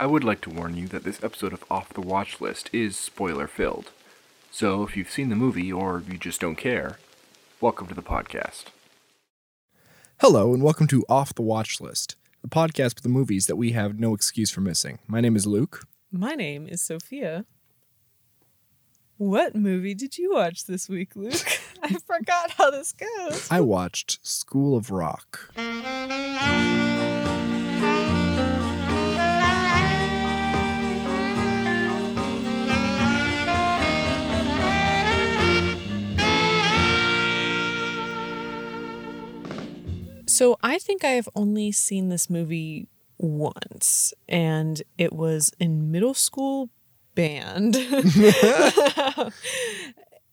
I would like to warn you that this episode of Off the Watch List is spoiler filled. So if you've seen the movie or you just don't care, welcome to the podcast. Hello, and welcome to Off the Watch List, the podcast with the movies that we have no excuse for missing. My name is Luke. My name is Sophia. What movie did you watch this week, Luke? I forgot how this goes. I watched School of Rock. So I think I have only seen this movie once, and it was in middle school band.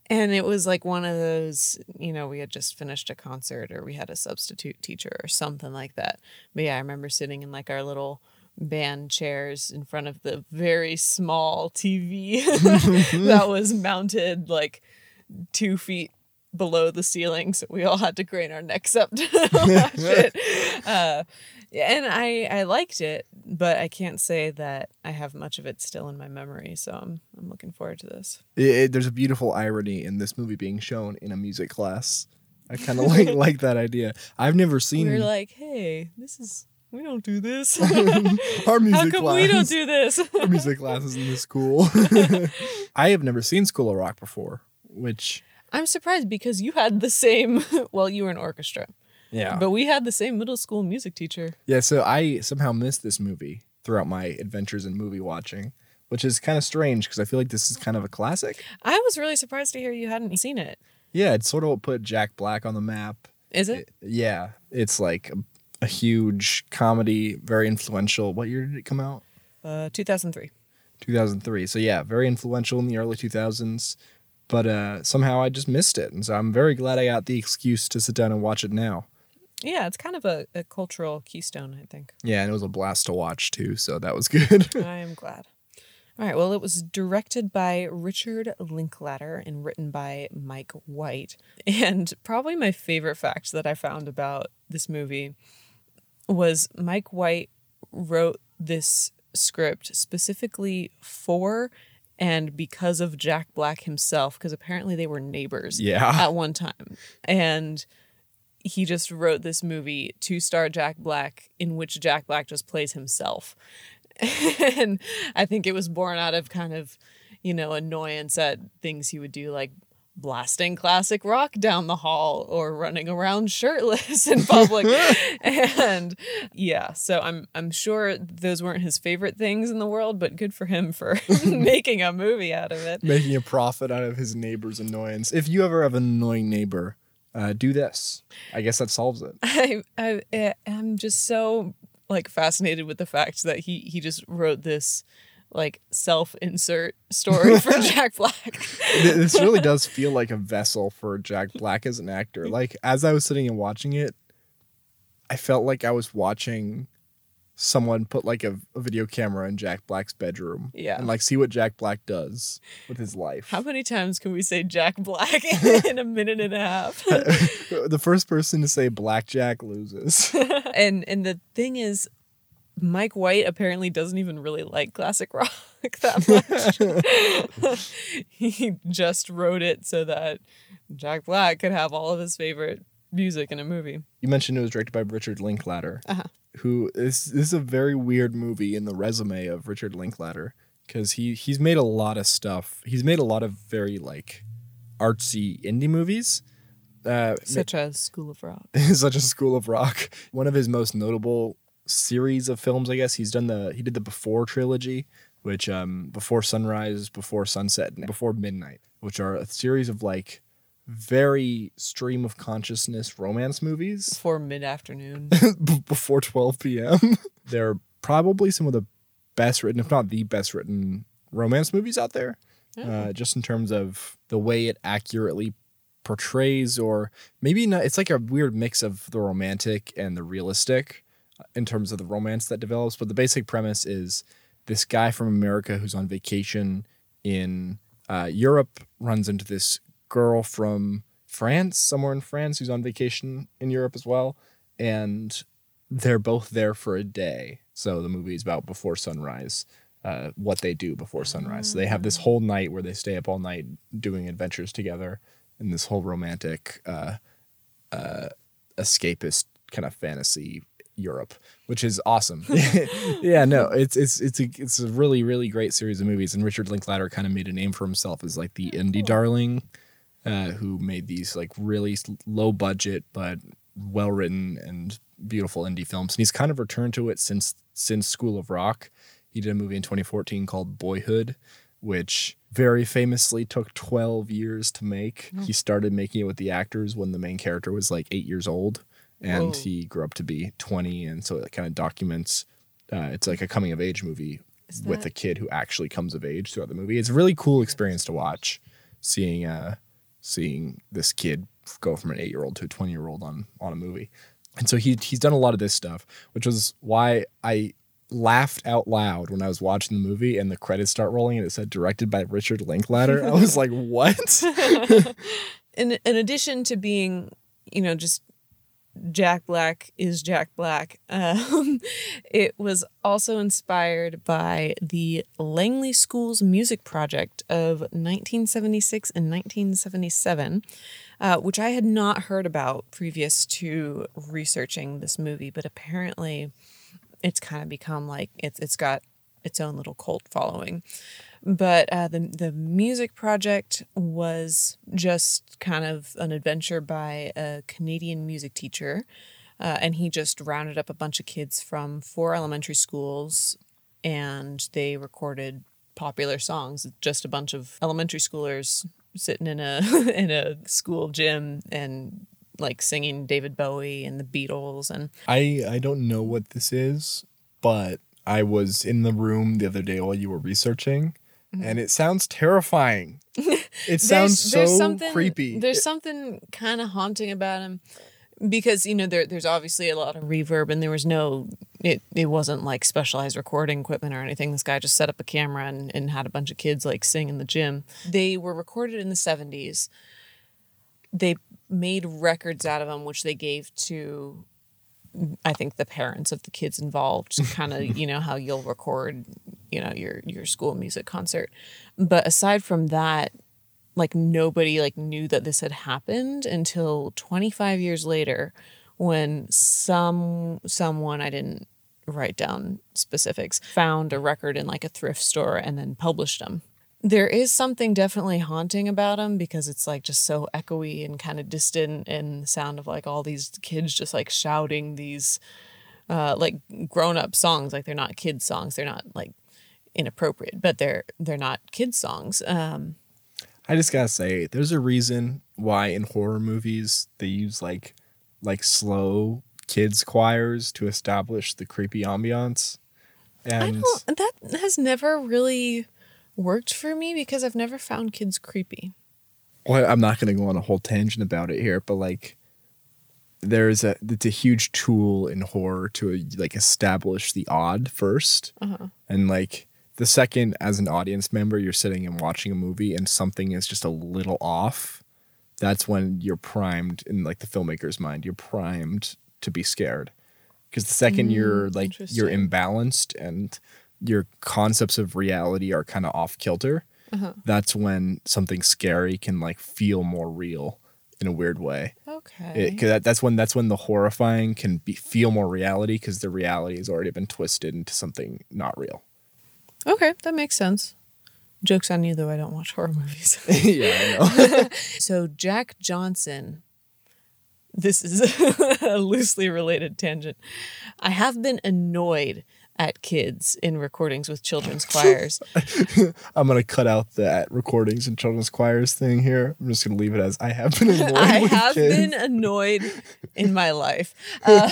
and it was like one of those, you know, we had just finished a concert or we had a substitute teacher or something like that. But yeah, I remember sitting in like our little band chairs in front of the very small TV that was mounted like two feet below the ceiling, so we all had to crane our necks up to watch it. Uh, and I I liked it, but I can't say that I have much of it still in my memory. So I'm I'm looking forward to this. It- it- there's a beautiful irony in this movie being shown in a music class. I kind of like like that idea. I've never seen We are like, hey, this is we don't do this. our music How come class. we don't do this? our music classes in the school. I have never seen School of Rock before, which I'm surprised because you had the same. Well, you were in orchestra, yeah, but we had the same middle school music teacher. Yeah, so I somehow missed this movie throughout my adventures in movie watching, which is kind of strange because I feel like this is kind of a classic. I was really surprised to hear you hadn't seen it. Yeah, it's sort of put Jack Black on the map. Is it? It- yeah, it's like a, a huge comedy, very influential. What year did it come out? Uh, 2003. 2003. So yeah, very influential in the early 2000s. But uh, somehow I just missed it, and so I'm very glad I got the excuse to sit down and watch it now. Yeah, it's kind of a, a cultural keystone, I think. Yeah, and it was a blast to watch too, so that was good. I am glad. All right. Well, it was directed by Richard Linklater and written by Mike White. And probably my favorite fact that I found about this movie was Mike White wrote this script specifically for and because of Jack Black himself, because apparently they were neighbors yeah. at one time. And he just wrote this movie to star Jack Black, in which Jack Black just plays himself. and I think it was born out of kind of, you know, annoyance at things he would do, like blasting classic rock down the hall or running around shirtless in public. and yeah, so I'm I'm sure those weren't his favorite things in the world, but good for him for making a movie out of it. making a profit out of his neighbor's annoyance. If you ever have an annoying neighbor, uh, do this. I guess that solves it. I, I eh, am just so like fascinated with the fact that he he just wrote this like self-insert story for Jack Black. This really does feel like a vessel for Jack Black as an actor. Mm-hmm. Like as I was sitting and watching it, I felt like I was watching someone put like a, a video camera in Jack Black's bedroom. Yeah. And like see what Jack Black does with his life. How many times can we say Jack Black in a minute and a half? the first person to say Blackjack loses. and and the thing is Mike White apparently doesn't even really like classic rock that much. he just wrote it so that Jack Black could have all of his favorite music in a movie. You mentioned it was directed by Richard Linklater, Uh-huh. who is this is a very weird movie in the resume of Richard Linklater because he he's made a lot of stuff. He's made a lot of very like artsy indie movies. Uh, Such as School of Rock. such as School of Rock. One of his most notable series of films, I guess. He's done the he did the Before trilogy, which um Before Sunrise, Before Sunset, and Before Midnight, which are a series of like very stream of consciousness romance movies Before mid afternoon. before 12 p.m. They're probably some of the best written, if not the best written romance movies out there. Uh, just in terms of the way it accurately portrays, or maybe not, it's like a weird mix of the romantic and the realistic in terms of the romance that develops. But the basic premise is this guy from America who's on vacation in uh, Europe runs into this girl from France, somewhere in France, who's on vacation in Europe as well. And they're both there for a day. So the movie is about before sunrise, uh, what they do before sunrise. So they have this whole night where they stay up all night doing adventures together in this whole romantic, uh, uh, escapist kind of fantasy Europe, which is awesome. yeah, no, it's it's it's a it's a really really great series of movies, and Richard Linklater kind of made a name for himself as like the indie darling, uh, who made these like really low budget but well written and beautiful indie films, and he's kind of returned to it since since School of Rock. He did a movie in 2014 called Boyhood, which very famously took 12 years to make. He started making it with the actors when the main character was like eight years old, and Whoa. he grew up to be 20. And so it kind of documents. Uh, it's like a coming of age movie Is with a kid who actually comes of age throughout the movie. It's a really cool experience to watch, seeing uh, seeing this kid go from an eight year old to a 20 year old on on a movie. And so he he's done a lot of this stuff, which was why I laughed out loud when I was watching the movie and the credits start rolling and it said directed by Richard Linklater. I was like, what? in in addition to being, you know, just Jack Black is Jack Black, um, it was also inspired by the Langley School's music project of 1976 and 1977, uh, which I had not heard about previous to researching this movie, but apparently it's kind of become like it's it's got its own little cult following. But uh, the the music project was just kind of an adventure by a Canadian music teacher, uh, and he just rounded up a bunch of kids from four elementary schools, and they recorded popular songs. Just a bunch of elementary schoolers sitting in a in a school gym and like singing David Bowie and the Beatles and I I don't know what this is, but I was in the room the other day while you were researching, Mm-hmm. and it sounds terrifying. It sounds so creepy. There's something kind of haunting about him because you know there there's obviously a lot of reverb and there was no it it wasn't like specialized recording equipment or anything. This guy just set up a camera and, and had a bunch of kids like sing in the gym. They were recorded in the 70s. They made records out of them which they gave to I think the parents of the kids involved, kind of, you know, how you'll record, you know, your your school music concert. But aside from that, like nobody like knew that this had happened until 25 years later when some someone I didn't write down specifics found a record in like a thrift store and then published them. There is something definitely haunting about them because it's like just so echoey and kind of distant and the sound of like all these kids just like shouting these uh like grown up songs like they're not kids songs they're not like inappropriate but they're they're not kids songs um I just gotta say, there's a reason why in horror movies they use like like slow kids choirs to establish the creepy ambiance. I And don't that has never really worked for me because I've never found kids creepy. well, I'm not gonna go on a whole tangent about it here, but like there's a it's a huge tool in horror to like establish the odd 1st and like the second as an audience member you're sitting and watching a movie and something is just a little off that's when you're primed in like the filmmaker's mind you're primed to be scared. Because the second mm, you're like you're imbalanced and your concepts of reality are kind of off kilter uh-huh. that's when something scary can like feel more real in a weird way. Okay. it, 'cause that, that's when that's when the horrifying can be feel more reality because the reality has already been twisted into something not real okay, that makes sense. Jokes on you though, I don't watch horror movies. yeah i know so Jack Johnson this is a loosely related tangent. I have been annoyed at kids in recordings with children's choirs. i'm gonna cut out that recordings and children's choirs thing here i'm just gonna leave it as i have been annoyed I have kids. been annoyed in my life. Uh,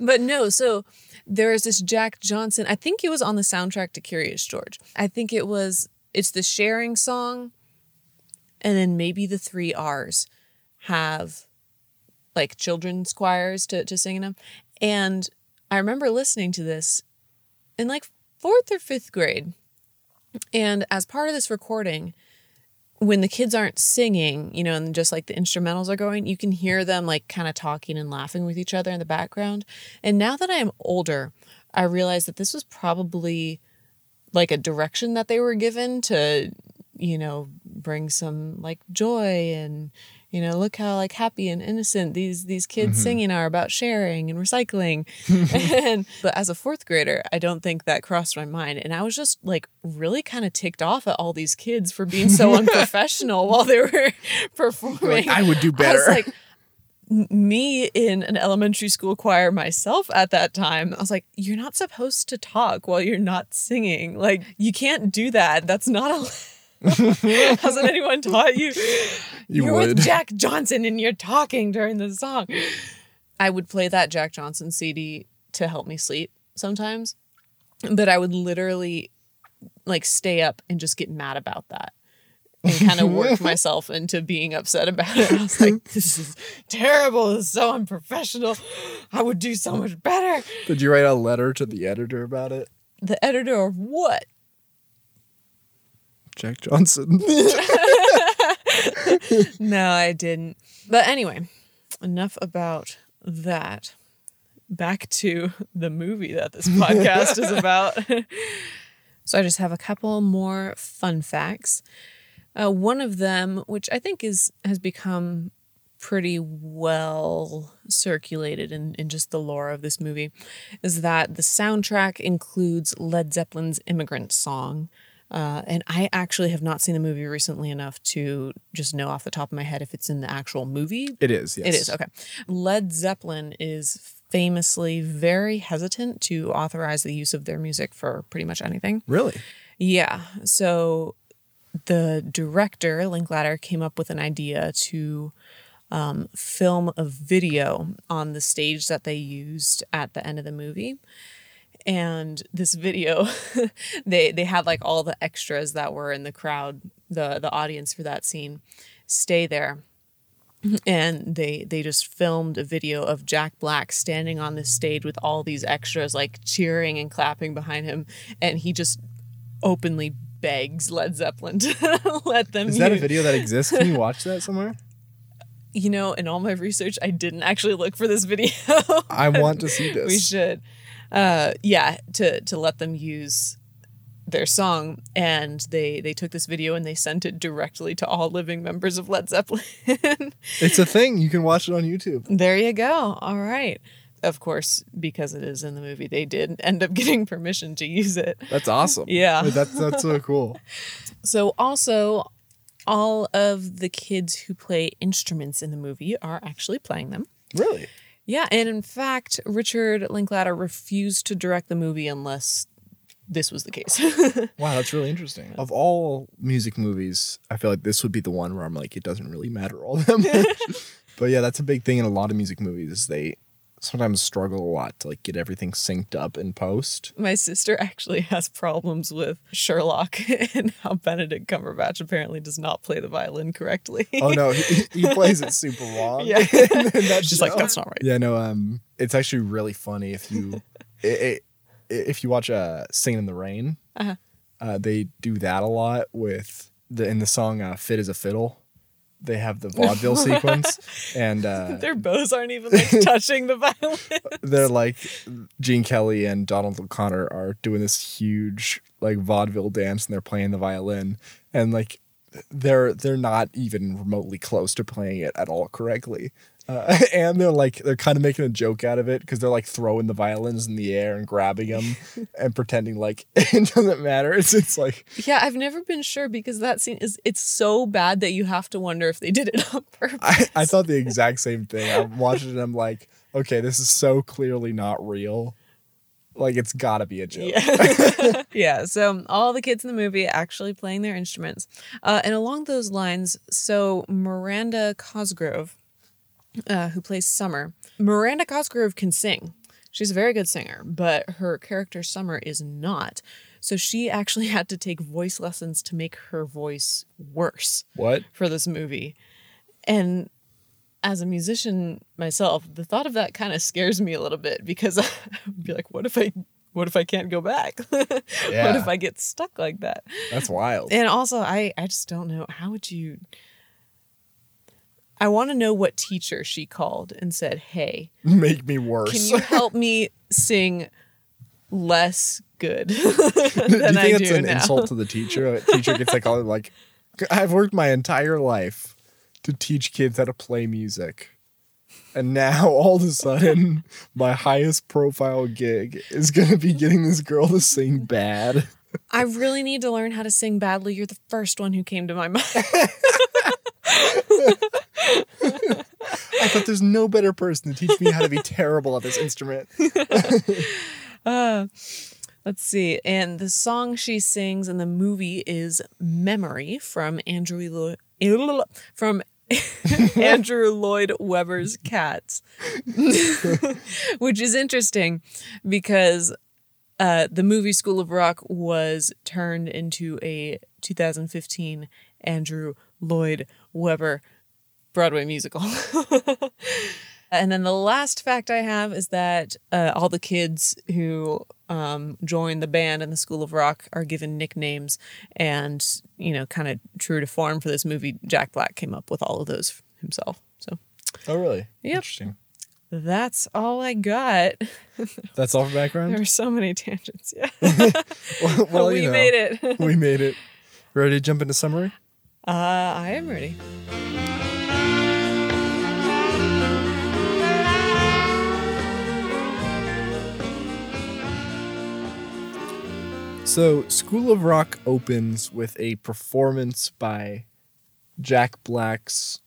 but no, so there is this Jack Johnson. I think it was on the soundtrack to Curious George. I think it was, it's the sharing song. And then maybe the three R's have like children's choirs to, to sing in them. And I remember listening to this in like fourth or fifth grade. And as part of this recording, when the kids aren't singing, you know, and just like the instrumentals are going, you can hear them like kind of talking and laughing with each other in the background. And now that I am older, I realize that this was probably like a direction that they were given to, you know, bring some like joy and you know look how like happy and innocent these these kids Mm-hmm. singing are about sharing and recycling and but as a fourth grader i don't think that crossed my mind and i was just like really kind of ticked off at all these kids for being so unprofessional while they were performing Like, I would do I better. was like me in an elementary school choir myself at that time, I was like, you're not supposed to talk while you're not singing. Like, you can't do that. That's not a. Hasn't anyone taught you? You are would. with Jack Johnson and you're talking during the song. I would play that Jack Johnson CD to help me sleep sometimes, but I would literally like stay up and just get mad about that and kind of work myself into being upset about it. I was like, this is terrible. This is so unprofessional. I would do so much better. Did you write a letter to the editor about it? The editor of what? Jack Johnson. No, I didn't. But anyway, enough about that. Back to the movie that this podcast is about. so I just have a couple more fun facts. Uh, one of them, which I think is has become pretty well circulated in, in just the lore of this movie, is that the soundtrack includes Led Zeppelin's "Immigrant Song." Uh, and I actually have not seen the movie recently enough to just know off the top of my head if it's in the actual movie. it is, yes. It is, okay. Led Zeppelin is famously very hesitant to authorize the use of their music for pretty much anything. Really? Yeah. So the director, Linklater, came up with an idea to um, film a video on the stage that they used at the end of the movie. And this video, they they had like all the extras that were in the crowd, the the audience for that scene, stay there and they they just filmed a video of Jack Black standing on the stage with all these extras like cheering and clapping behind him and he just openly begs Led Zeppelin to let them Is that a video that exists? Can you watch that somewhere? You know, in all my research I didn't actually look for this video. I want to see this. we should. Uh yeah, to to let them use their song and they they took this video and they sent it directly to all living members of Led Zeppelin. It's a thing. You can watch it on YouTube. There you go. All right. Of course, because it is in the movie, they did end up getting permission to use it. That's awesome. Yeah. That's that's so cool. So, also, all of the kids who play instruments in the movie are actually playing them. Really? Yeah. And in fact, Richard Linklater refused to direct the movie unless this was the case. Wow, that's really interesting. Of all music movies, I feel like this would be the one where I'm like, it doesn't really matter all that much. but yeah, that's a big thing in a lot of music movies. Is they sometimes struggle a lot to like get everything synced up in post. My sister actually has problems with Sherlock and how Benedict Cumberbatch apparently does not play the violin correctly. Oh no, he, he plays it super wrong. Yeah. She's like, that's not right. Yeah, no. Um, it's actually really funny if you it, it, if you watch uh, "Singing in the Rain." Uh-huh. Uh, they do that a lot with the in the song uh, "Fit as a Fiddle." They have the vaudeville sequence, and uh, Their bows aren't even like touching the violin. they're like Gene Kelly and Donald O'Connor are doing this huge like vaudeville dance, and they're playing the violin, and like they're they're not even remotely close to playing it at all correctly. Uh, and they're like they're kind of making a joke out of it because they're like throwing the violins in the air and grabbing them and pretending like it doesn't matter. It's it's like Yeah, I've never been sure because that scene is it's so bad that you have to wonder if they did it on purpose. I, I thought the exact same thing. I'm watching it. and I'm like, okay, this is so clearly not real. Like it's got to be a joke. Yeah. yeah. So all the kids in the movie actually playing their instruments. Uh, and along those lines, so Miranda Cosgrove, uh, who plays Summer, Miranda Cosgrove can sing. She's a very good singer, but her character Summer is not. So she actually had to take voice lessons to make her voice worse What? for this movie. And as a musician myself, the thought of that kind of scares me a little bit because I'd be like, what if I what if I can't go back? What if I get stuck like that? That's wild. And also, I I just don't know how would you. I want to know what teacher she called and said, "Hey, Make me worse. can you help me sing less good do you than I think it's do an now?" insult to the teacher? A teacher gets like all like, I've worked my entire life to teach kids how to play music. And now all of a sudden, my highest profile gig is gonna be getting this girl to sing bad. I really need to learn how to sing badly. You're the first one who came to my mind. I thought there's no better person to teach me how to be terrible at this instrument. Uh, let's see. And the song she sings in the movie is "Memory" from Andrew Lloyd from Andrew Lloyd Webber's Cats, which is interesting because uh, the movie School of Rock was turned into a 2015 Andrew Lloyd Webber Broadway musical. and then the last fact I have is that uh, all the kids who um, join the band in the School of Rock are given nicknames. And, you know, kind of true to form for this movie, Jack Black came up with all of those himself. So Oh, really? Yep. Interesting. that's all I got. That's all for background? There were so many tangents. Yeah. well, well, we know, made it. we made it. Ready to jump into summary? Uh, I am ready. So, School of Rock opens with a performance by Jack Black's,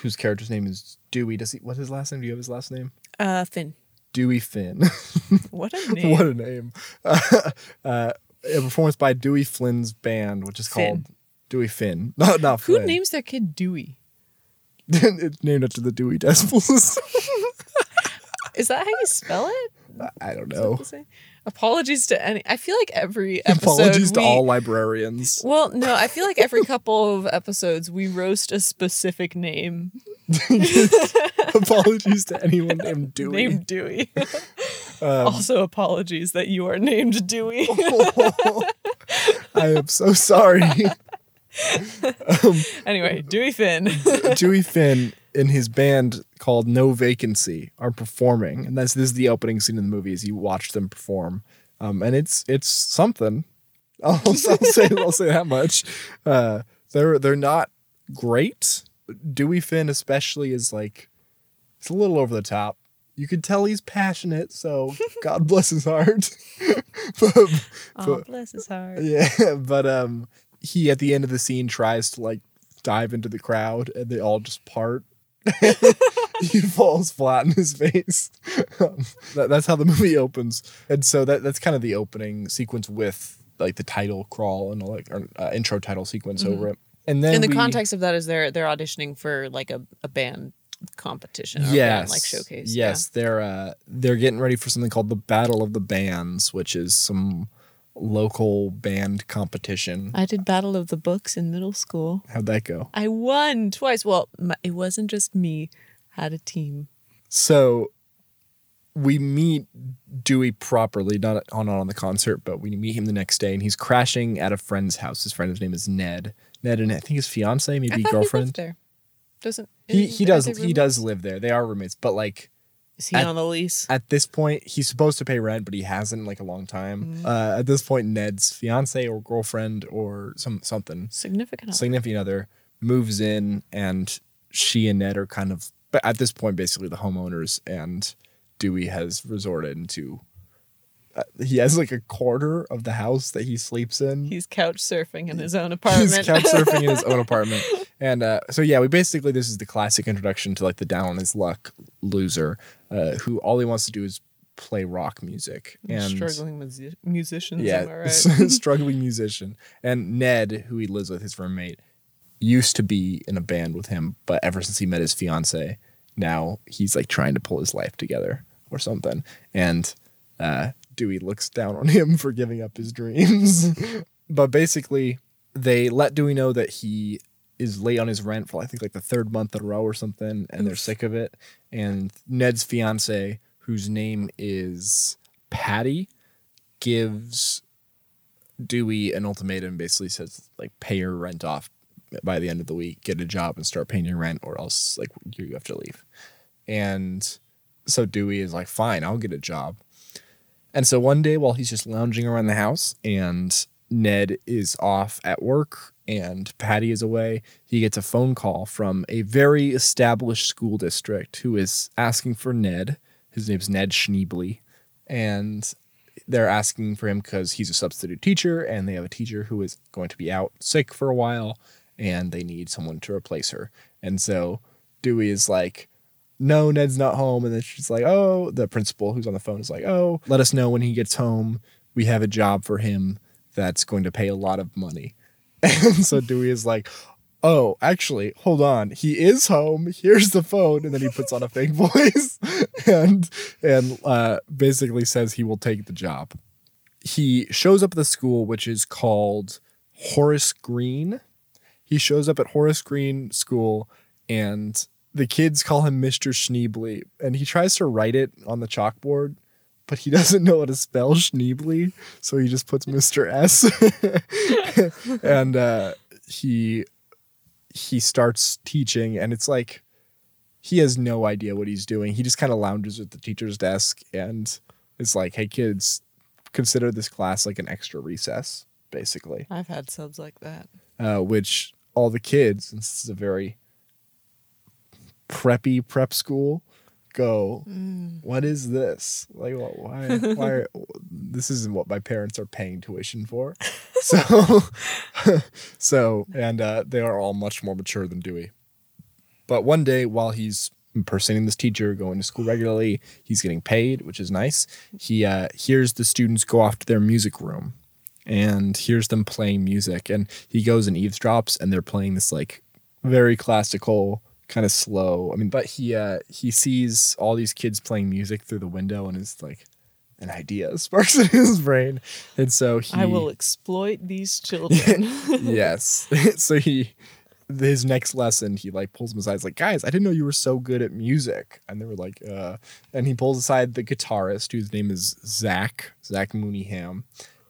whose character's name is Dewey. Does he? What's his last name? Do you have his last name? Uh, Finn. Dewey Finn. What a name. what a name! uh, a performance by Dewey Flynn's band, which is Finn. called Dewey Finn. No, not Who names their kid Dewey? it's named after the Dewey Decimals. Is that how you spell it? I don't Is that what know. Apologies to any. I feel like every episode. Apologies to we- all librarians. Well, no, I feel like every couple of episodes we roast a specific name Apologies to anyone named Dewey. named Dewey. Um, also, apologies that you are named Dewey. I am so sorry. anyway, Dewey Finn. Dewey Finn and his band called No Vacancy are performing, and that's this is the opening scene in the movie as you watch them perform, um, and it's it's something. I'll, I'll say I'll say that much. Uh, they're they're not great. Dewey Finn especially is like it's a little over the top. You could tell he's passionate, so God bless his heart. but, oh, bless his heart. yeah, but um, he at the end of the scene tries to like dive into the crowd, and they all just part. he falls flat in his face. Um, that, that's how the movie opens, and so that that's kind of the opening sequence with like the title crawl and like or, uh, intro title sequence over it. And then In the we- context of that, is they're they're auditioning for like a, a band competition or yes, band like showcase. Yes, they're uh, they're getting ready for something called the Battle of the Bands, which is some local band competition. I did Battle of the Books in middle school. How'd that go? I won twice. Well, my, it wasn't just me. Had a team. So we meet Dewey properly, not on on the concert, but we meet him the next day, and he's crashing at a friend's house. His friend's name is Ned. Ned and I think his fiance, I maybe thought he girlfriend. there. Doesn't He he does he does live there. They are roommates, but like Is he at- on the lease? at this point, he's supposed to pay rent, but he hasn't in like a long time. Uh, at this point, Ned's fiance or girlfriend or some something Significant. other. significant other moves in, and she and Ned are kind of, but at this point, basically the homeowners, and Dewey has resorted into. Uh, he has like a quarter of the house that he sleeps in. He's couch surfing in his own apartment. He's couch surfing in his own apartment. And uh, so yeah, we basically this is the classic introduction to like the down on his luck loser, uh, who all he wants to do is play rock music and Struggling musi- musicians. yeah, right? struggling musician. And Ned, who he lives with, his roommate, used to be in a band with him, but ever since he met his fiance, now he's like trying to pull his life together or something. And uh, Dewey looks down on him for giving up his dreams. but basically, they let Dewey know that he is late on his rent for I think like the third month in a row or something, and they're sick of it. And Ned's fiance, whose name is Patty, gives Dewey an ultimatum. Basically says like pay your rent off by the end of the week, get a job and start paying your rent, or else like you have to leave. And so Dewey is like, fine, I'll get a job. And so one day while he's just lounging around the house and Ned is off at work and Patty is away, he gets a phone call from a very established school district who is asking for Ned. His name's Ned Schneebly. And they're asking for him because he's a substitute teacher and they have a teacher who is going to be out sick for a while and they need someone to replace her. And so Dewey is like, no, Ned's not home. And then she's like, oh, the principal who's on the phone is like, oh, let us know when he gets home. We have a job for him that's going to pay a lot of money. And so Dewey is like, oh, actually, hold on. He is home. Here's the phone. And then he puts on a fake voice and and uh, basically says he will take the job. He shows up at the school, which is called Horace Green. He shows up at Horace Green School and the kids call him Mr. Schneebly, and he tries to write it on the chalkboard, but he doesn't know how to spell Schneebly, so he just puts Mr. S. and uh, he he starts teaching, and it's like he has no idea what he's doing. He just kind of lounges at the teacher's desk and is like, "Hey kids, consider this class like an extra recess." Basically, I've had subs like that. uh, which all the kids, and this is a very preppy prep school, go, what is this? Like, wh- why? Why? Are, this isn't what my parents are paying tuition for. So, so, and uh, they are all much more mature than Dewey. But one day, while he's impersonating this teacher, going to school regularly, he's getting paid, which is nice. He uh, hears the students go off to their music room and hears them playing music and he goes and eavesdrops and they're playing this like very classical kind of slow. I mean but he uh he sees all these kids playing music through the window and is like an idea sparks in his brain. And so he I will exploit these children. yes. So he his next lesson he like pulls them aside he's like guys i didn't know you were so good at music. And they were like uh and he pulls aside the guitarist whose name is zach zach mooneyham.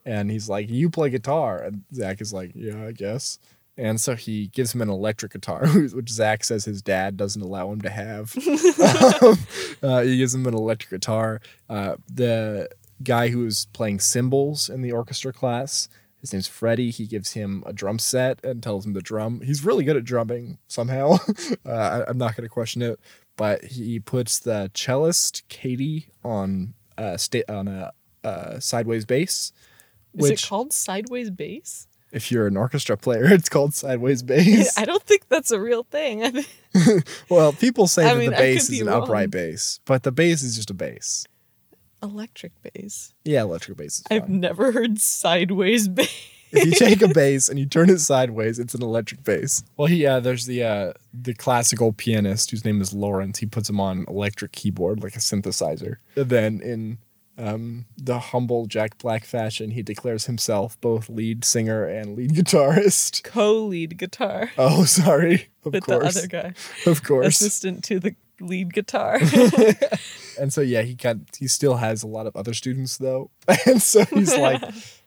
And he's like you play guitar. And zach is like yeah i guess and so he gives him an electric guitar which zach says his dad doesn't allow him to have um, uh, he gives him an electric guitar uh, the guy who was playing cymbals in the orchestra class his name's Freddie. He gives him a drum set and tells him to drum. He's really good at drumming somehow. uh, I, I'm not going to question it, but he puts the cellist Katie on a sta- on a uh, sideways bass. Is it called sideways bass? If you're an orchestra player, it's called sideways bass. I don't think that's a real thing. Well, people say I that mean, the bass is be an upright bass, but the bass is just a bass. electric bass. Yeah, electric bass is I've fine. never heard sideways bass. if you take a bass and you turn it sideways, it's an electric bass. Well, yeah, uh, there's the uh, the classical pianist whose name is Lawrence. He puts him on electric keyboard like a synthesizer. And then in um, the humble Jack Black fashion, he declares himself both lead singer and lead guitarist. Co-lead guitar Oh, sorry. Of with course, the other guy, of course. assistant to the lead guitar. and so yeah, he can he still has a lot of other students though, and so he's like,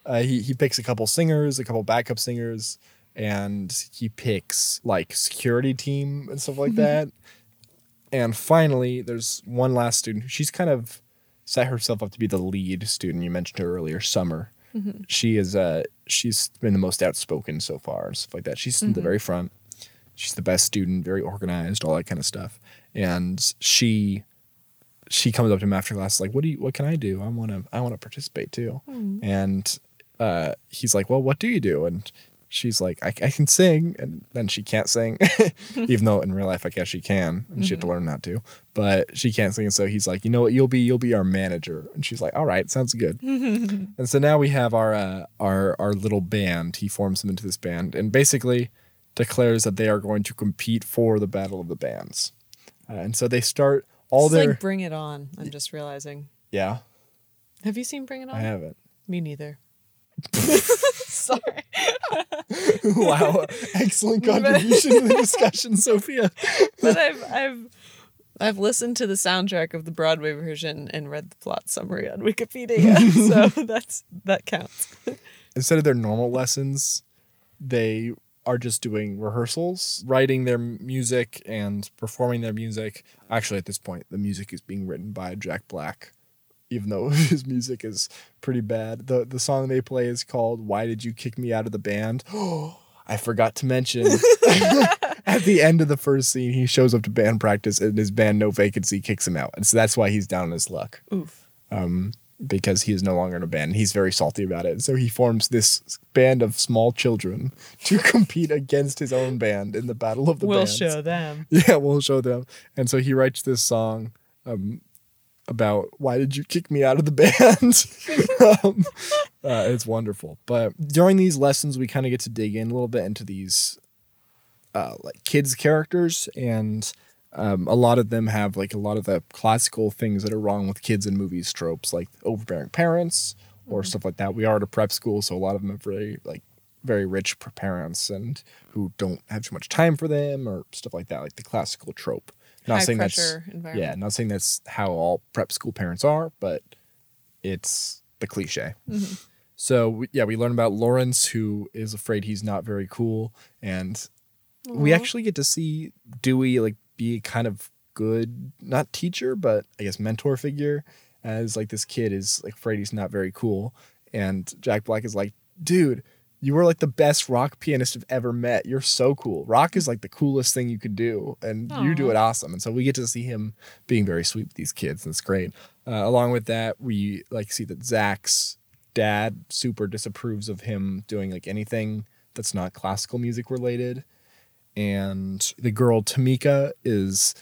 uh, he he picks a couple singers, a couple backup singers, and he picks like security team and stuff like that. and finally, there's one last student. She's kind of set herself up to be the lead student. You mentioned her earlier, Summer. She is uh she's been the most outspoken so far and stuff like that. She's in the very front. She's the best student, very organized, all that kind of stuff. And she she comes up to him after class like, "What do you? What can I do? I want to. I want to participate too." And uh, he's like, "Well, what do you do?" And she's like, I, "I can sing," and then she can't sing, even though in real life I guess she can, and she had to learn not to. But she can't sing, and so he's like, "You know what? You'll be you'll be our manager." And she's like, "All right, sounds good." and so now we have our uh, our our little band. He forms them into this band, and basically declares that they are going to compete for the battle of the bands. Uh, and so they start all it's their like Bring It On. I'm just realizing. yeah. Have you seen Bring It On? I haven't. Me neither. Sorry. wow, excellent contribution to the discussion, Sophia. but I've I've I've listened to the soundtrack of the Broadway version and read the plot summary on Wikipedia, so that's that counts. Instead of their normal lessons, they are just doing rehearsals, writing their music and performing their music. Actually, at this point, the music is being written by Jack Black, even though his music is pretty bad. the The song they play is called "Why Did You Kick Me Out of the Band." I forgot to mention at the end of the first scene, he shows up to band practice and his band No Vacancy kicks him out, and so that's why he's down on his luck Oof. because he is no longer in a band. He's very salty about it. So he forms this band of small children to compete against his own band in the battle of the Band. We'll bands. show them. Yeah, we'll show them. And so he writes this song um, about why did you kick me out of the band? um, uh, it's wonderful. But during these lessons, we kind of get to dig in a little bit into these uh, like kids characters and um, a lot of them have like a lot of the classical things that are wrong with kids in movies tropes like overbearing parents or stuff like that we are at a prep school so a lot of them are very like very rich parents and who don't have too much time for them or stuff like that like the classical trope not High saying that's environment. yeah not saying that's how all prep school parents are but it's the cliche. Mm-hmm. So we, yeah we learn about lawrence who is afraid he's not very cool and we actually get to see Dewey like be kind of good, not teacher, but I guess mentor figure, as like this kid is like afraid he's not very cool, and Jack Black is like, dude, you were like the best rock pianist I've ever met. You're so cool. Rock is like the coolest thing you could do, and you do it awesome. And so we get to see him being very sweet with these kids, and it's great. Uh, along with that, we like see that Zach's dad super disapproves of him doing like anything that's not classical music related and the girl Tamika is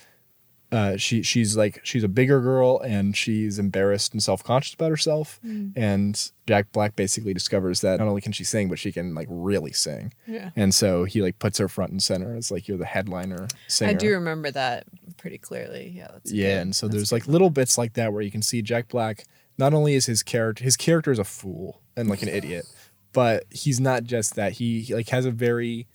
uh, she she's like she's a bigger girl and she's embarrassed and self conscious about herself. And Jack Black basically discovers that not only can she sing, but she can like really sing. Yeah. And so he like puts her front and center as like you're the headliner singer. I do remember that pretty clearly. Yeah, that's Yeah, good. and so That's there's good. like little bits like that where you can see Jack Black. Not only is his character his character is a fool and like an idiot, but he's not just that. He, he like has a very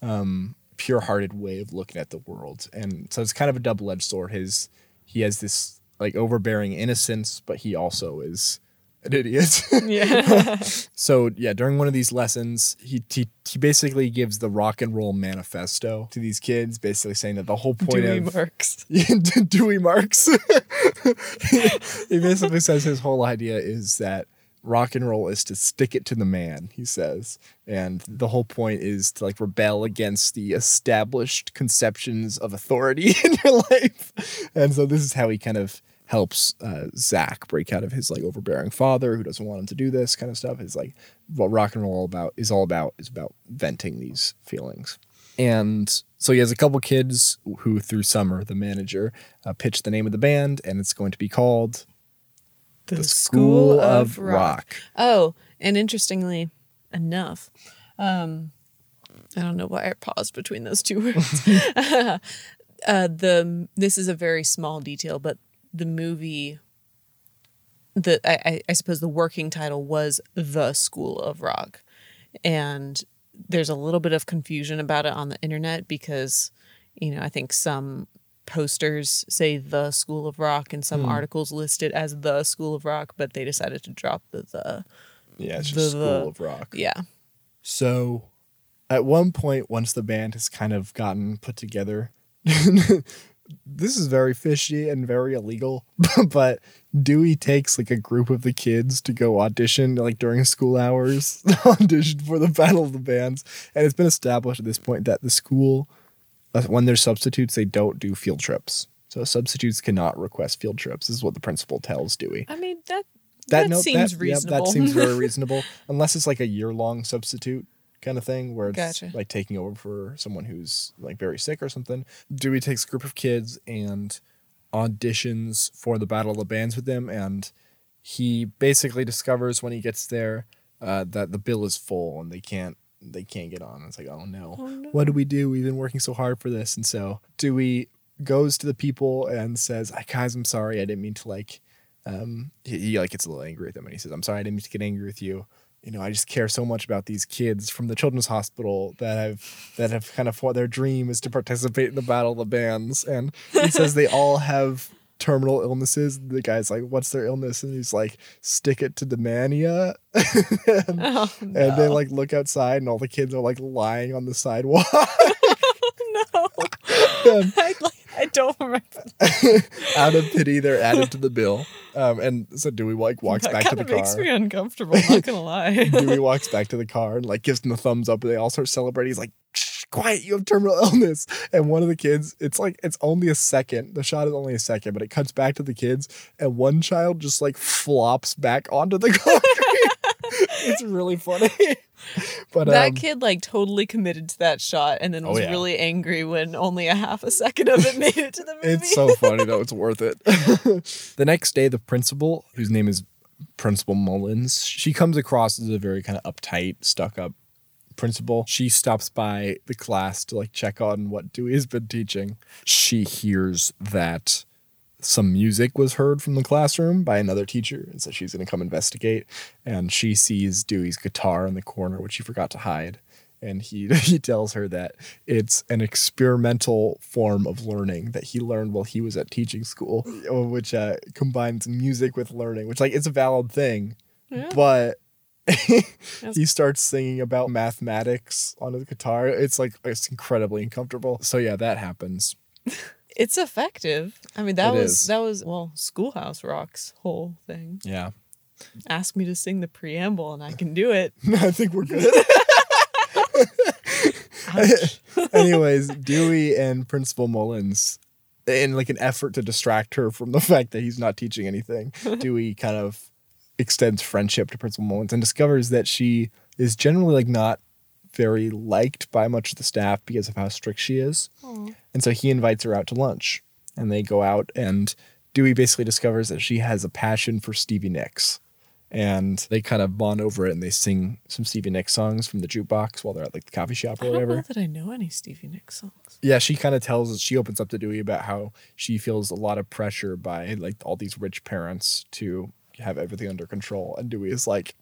um, pure-hearted way of looking at the world, and so it's kind of a double-edged sword. His he has this like overbearing innocence, but he also is an idiot. yeah. So yeah, during one of these lessons, he, he he basically gives the rock and roll manifesto to these kids, basically saying that the whole point of Dewey of Marks. Dewey Marks. he basically says his whole idea is that rock and roll is to stick it to the man, he says. And the whole point is to like rebel against the established conceptions of authority in your life. And so this is how he kind of helps uh, Zach break out of his like overbearing father who doesn't want him to do this kind of stuff. Is like what rock and roll all about is all about is about venting these feelings. And so he has a couple kids who, through Summer, the manager, uh, pitched the name of the band, and it's going to be called The, School of Rock. Oh, and interestingly enough, um, I don't know why I paused between those two words. uh, the this is a very small detail, but the movie, the I- I suppose the working title was The School of Rock, and there's a little bit of confusion about it on the internet because, you know, I think some posters say the School of Rock and some hmm. articles list it as the School of Rock, but they decided to drop the the. Yeah, it's The- just School the- of Rock. Yeah. So at one point, once the band has kind of gotten put together, this is very fishy and very illegal, but Dewey takes like a group of the kids to go audition like during school hours, audition for the Battle of the Bands. And it's been established at this point that the school, when there's substitutes, they don't do field trips. So substitutes cannot request field trips. This is what the principal tells Dewey I mean that that, no- seems yeah, reasonable. that seems very reasonable, unless it's like a year long substitute kind of thing where it's Gotcha. like taking over for someone who's like very sick or something. Dewey takes a group of kids and auditions for the Battle of the Bands with them, and he basically discovers when he gets there uh, that the bill is full and they can't they can't get on. It's like, oh no. Oh, no. what do we do? We've been working so hard for this, and so Dewey goes to the people and says, "I guys, I'm sorry, I didn't mean to like." Um, he, he like gets a little angry with them, and he says, "I'm sorry, I didn't mean to get angry with you, you know, I just care so much about these kids from the children's hospital that have that have kind of fought their dream is to participate in the battle of the bands. And he says they all have terminal illnesses. The guy's like, "What's their illness?" And he's like, "Stick it to the mania." and, Oh, and they like look outside, and all the kids are like lying on the sidewalk. no. And I, like, I don't remember. out of pity, they're added to the bill. Um, and so Dewey like walks that back to the of makes me uncomfortable. I'm not gonna lie. Dewey walks back to the car and like gives them a thumbs up, and they all start celebrating. He's like, Shh, "Quiet, you have terminal illness." And one of the kids, it's like it's only a second. The shot is only a second, but it cuts back to the kids, and one child just like flops back onto the concrete. it's really funny. But that um, kid like totally committed to that shot and then Oh, was yeah. really angry when only a half a second of it made it to the movie. It's so funny though. It's worth it. the next day, the principal, whose name is Principal Mullins, she comes across as a very kind of uptight, stuck up principal. She stops by the class to like check on what Dewey has been teaching. She hears that some music was heard from the classroom by another teacher, and so she's going to come investigate. And she sees Dewey's guitar in the corner, which he forgot to hide. And he he tells her that it's an experimental form of learning that he learned while he was at teaching school, which uh, combines music with learning, which like it's a valid thing, Yeah. but. he starts singing about mathematics on his guitar. It's like it's incredibly uncomfortable. So yeah, that happens. It's effective. I mean, that It was is. that was well, Schoolhouse Rock's whole thing. Yeah. Ask me to sing the preamble and I can do it. I think we're good. Anyways, Dewey and Principal Mullins, in like an effort to distract her from the fact that he's not teaching anything, Dewey kind of extends friendship to Principal Mullins and discovers that she is generally like not very liked by much of the staff because of how strict she is. Aw. And so he invites her out to lunch and they go out and Dewey basically discovers that she has a passion for Stevie Nicks. And they kind of bond over it and they sing some Stevie Nicks songs from the jukebox while they're at like the coffee shop or I whatever. that I know any Stevie Nicks songs. Yeah, she kind of tells us she opens up to Dewey about how she feels a lot of pressure by like all these rich parents to have everything under control. And Dewey is like,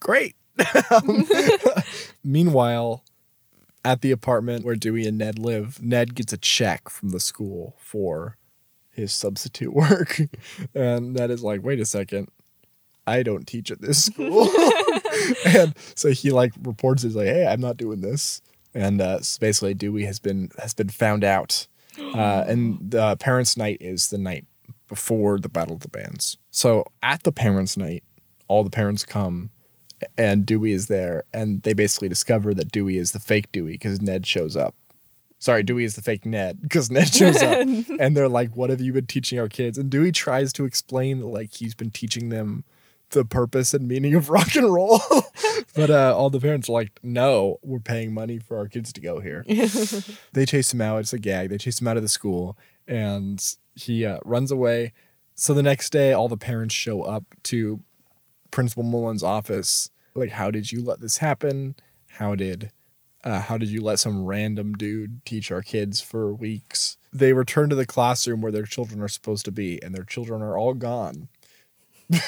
Great. Meanwhile, at the apartment where Dewey and Ned live, Ned gets a check from the school for his substitute work. and Ned is like, wait a second. I don't teach at this school. and so he like reports it, he's like, hey, I'm not doing this. And uh, so basically Dewey has been has been found out. Uh, and the parents' night is the night before the Battle of the Bands. So at the parents' night, all the parents come and Dewey is there, and they basically discover that Dewey is the fake Dewey because Ned shows up. Sorry, Dewey is the fake Ned because Ned shows up, and they're like, "What have you been teaching our kids?" And Dewey tries to explain that, like he's been teaching them the purpose and meaning of rock and roll, but uh, all the parents are like, "No, we're paying money for our kids to go here." they chase him out. It's a gag. They chase him out of the school, and he uh, runs away. So the next day, all the parents show up to Principal Mullins' office. Like, how did you let this happen? How did uh, how did you let some random dude teach our kids for weeks? They return to the classroom where their children are supposed to be, and their children are all gone.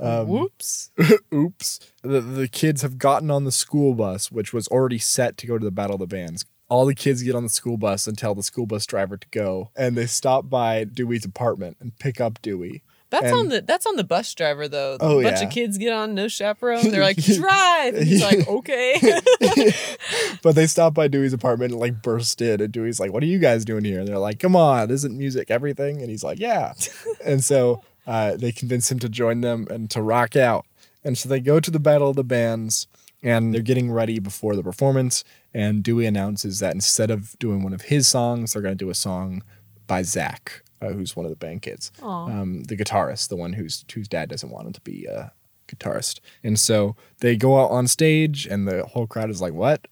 Um, Whoops. Oops. The, the kids have gotten on the school bus, which was already set to go to the Battle of the Bands. All the kids get on the school bus and tell the school bus driver to go, and they stop by Dewey's apartment and pick up Dewey. That's And- on the that's on the bus driver though. A Oh, bunch yeah. of kids get on, no chaperone. They're like, drive. And he's like, okay. but they stop by Dewey's apartment and like burst in, and Dewey's like, "What are you guys doing here?" And they're like, "Come on, isn't music everything?" And he's like, "Yeah." and so uh, they convince him to join them and to rock out. And so they go to the Battle of the Bands, and they're getting ready before the performance. And Dewey announces that instead of doing one of his songs, they're going to do a song by Zach, uh, who's one of the band kids, um, the guitarist, the one whose whose dad doesn't want him to be a guitarist. And so they go out on stage, and the whole crowd is like, "What?"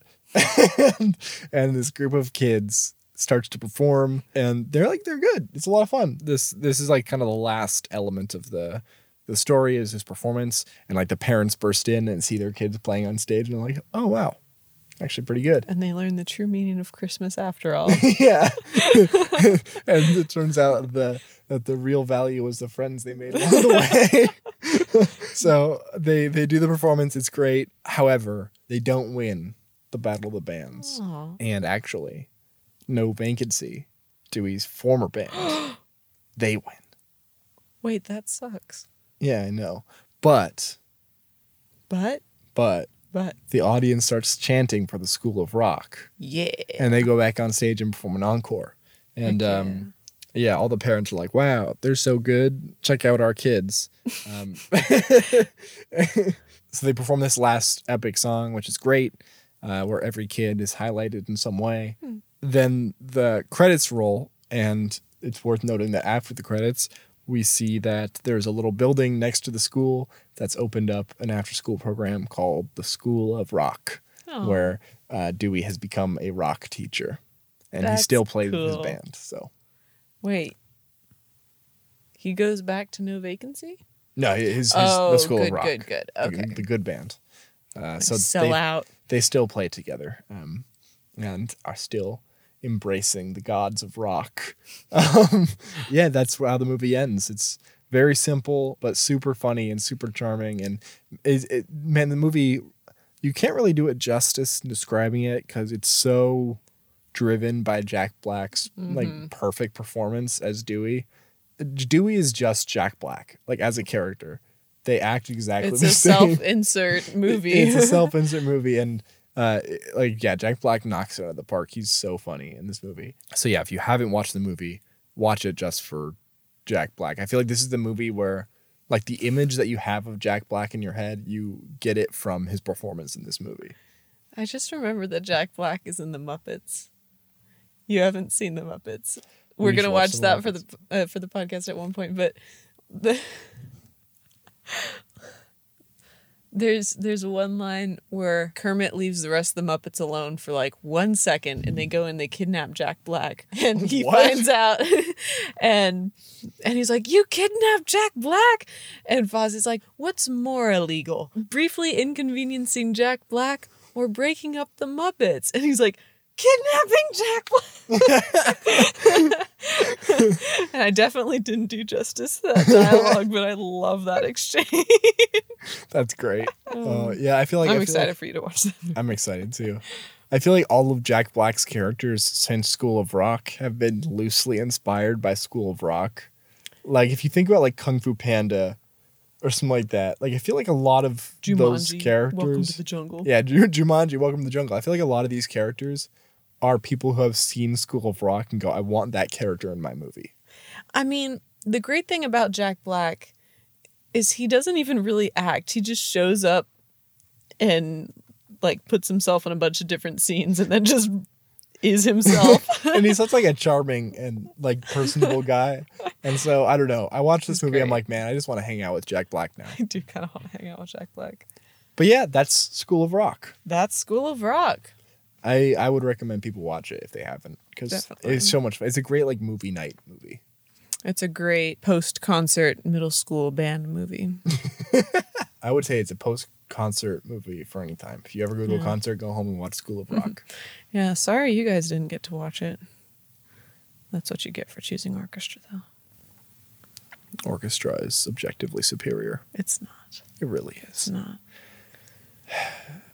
and, and this group of kids starts to perform, and they're like, "They're good. It's a lot of fun." This this is like kind of the last element of the the story is his performance, and like the parents burst in and see their kids playing on stage, and they're like, "Oh wow." Actually, pretty good. and they learn the true meaning of Christmas after all. yeah. and it turns out the that the real value was the friends they made along the way. so they they do the performance. It's great. However, they don't win the battle of the bands, Aw. and actually, no vacancy. Dewey's former band, they win. Wait, that sucks. Yeah, I know, but But but but the audience starts chanting for the School of Rock, yeah. and they go back on stage and perform an encore. And yeah. um, yeah, all the parents are like, "Wow, they're so good! Check out our kids." Um, so they perform this last epic song, which is great, uh, where every kid is highlighted in some way. Hmm. Then the credits roll, and it's worth noting that after the credits, we see that there's a little building next to the school that's opened up an after-school program called the School of Rock, Aw. where uh, Dewey has become a rock teacher, and he still plays with his band. So Wait. He goes back to no vacancy? no, his, his oh, the School good, of Rock, good, good. the- Okay. the, good band. Uh, so Sell they, out. they still play together um, and are still embracing the gods of rock. Um, yeah, that's how the movie ends. It's very simple but super funny and super charming. And it, it, man, the movie you can't really do it justice in describing it because it's so driven by Jack Black's Mm-hmm. like perfect performance as Dewey. Dewey is just Jack Black, like as a character. They act exactly like It's the a self-insert movie. It's a self-insert movie, and uh, like yeah, Jack Black knocks it out of the park. He's so funny in this movie. So yeah, if you haven't watched the movie, watch it just for Jack Black. I feel like this is the movie where like the image that you have of Jack Black in your head, you get it from his performance in this movie. I just remember that Jack Black is in the Muppets. You haven't seen the Muppets. We're We should gonna watch watch that for the uh, for the podcast at one point, but the there's there's one line where Kermit leaves the rest of the Muppets alone for like one second, and they go and they kidnap Jack Black, and he What? finds out, and and he's like, "You kidnapped Jack Black," and Fozzie's like, "What's more illegal, briefly inconveniencing Jack Black or breaking up the Muppets?" And he's like. Kidnapping Jack Black. and I definitely didn't do justice to that dialogue, but I love that exchange. That's great. Uh, yeah, I feel like I'm feel excited like- for you to watch that. I'm excited too. I feel like all of Jack Black's characters since School of Rock have been loosely inspired by School of Rock. Like if you think about like Kung Fu Panda or something like that, like I feel like a lot of those characters. Welcome to the jungle. yeah, Ju- Jumanji, Welcome to the Jungle. I feel like a lot of these characters are people who have seen School of Rock and go, I want that character in my movie. I mean, the great thing about Jack Black is he doesn't even really act. He just shows up and like puts himself in a bunch of different scenes and then just is himself. and he's such like a charming and like personable guy. And so I don't know. I watched this movie. I'm like, man, I just want to hang out with Jack Black now. I do kind of want to hang out with Jack Black. But yeah, that's School of Rock. That's School of Rock. I I would recommend people watch it if they haven't because it's so much fun. It's a great like movie night movie. It's a great post concert middle school band movie. I would say it's a post concert movie for any time. If you ever go to a concert, go home and watch School of mm-hmm. Rock. Yeah, sorry you guys didn't get to watch it. That's what you get for choosing orchestra, though. Orchestra is objectively superior. It's not. It really is. It's not.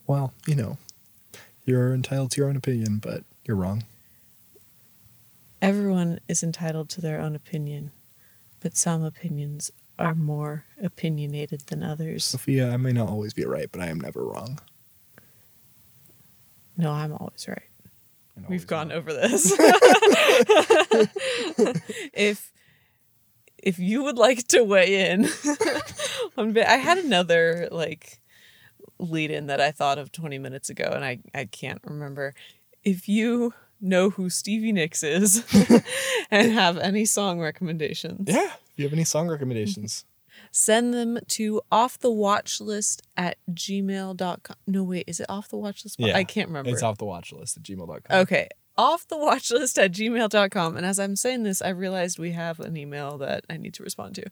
Well, you know, you're entitled to your own opinion, but you're wrong. Everyone is entitled to their own opinion, but some opinions are more opinionated than others. Sophia, I may not always be right, but I am never wrong. No, I'm always right. I'm We've gone wrong. over this. if if you would like to weigh in on I had another like lead in that I thought of 20 minutes ago and I I can't remember. If you know who Stevie Nicks is and have any song recommendations, Yeah. If you have any song recommendations, send them to off the watch list at gmail.com. No, wait, is it off the watch list? Yeah, I can't remember. it's off the watch list at gmail.com. Okay. Off the watch list at gmail.com. And as I'm saying this, I realized we have an email that I need to respond to.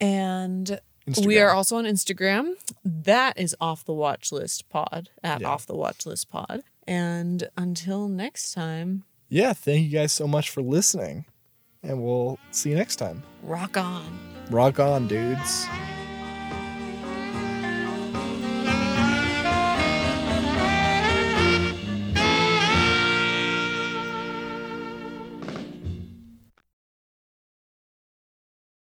And we are also on Instagram. That is off the watch list pod at Yeah. off the watch list pod. And until next time, Yeah, thank you guys so much for listening. And we'll see you next time. rock on. Rock on, dudes.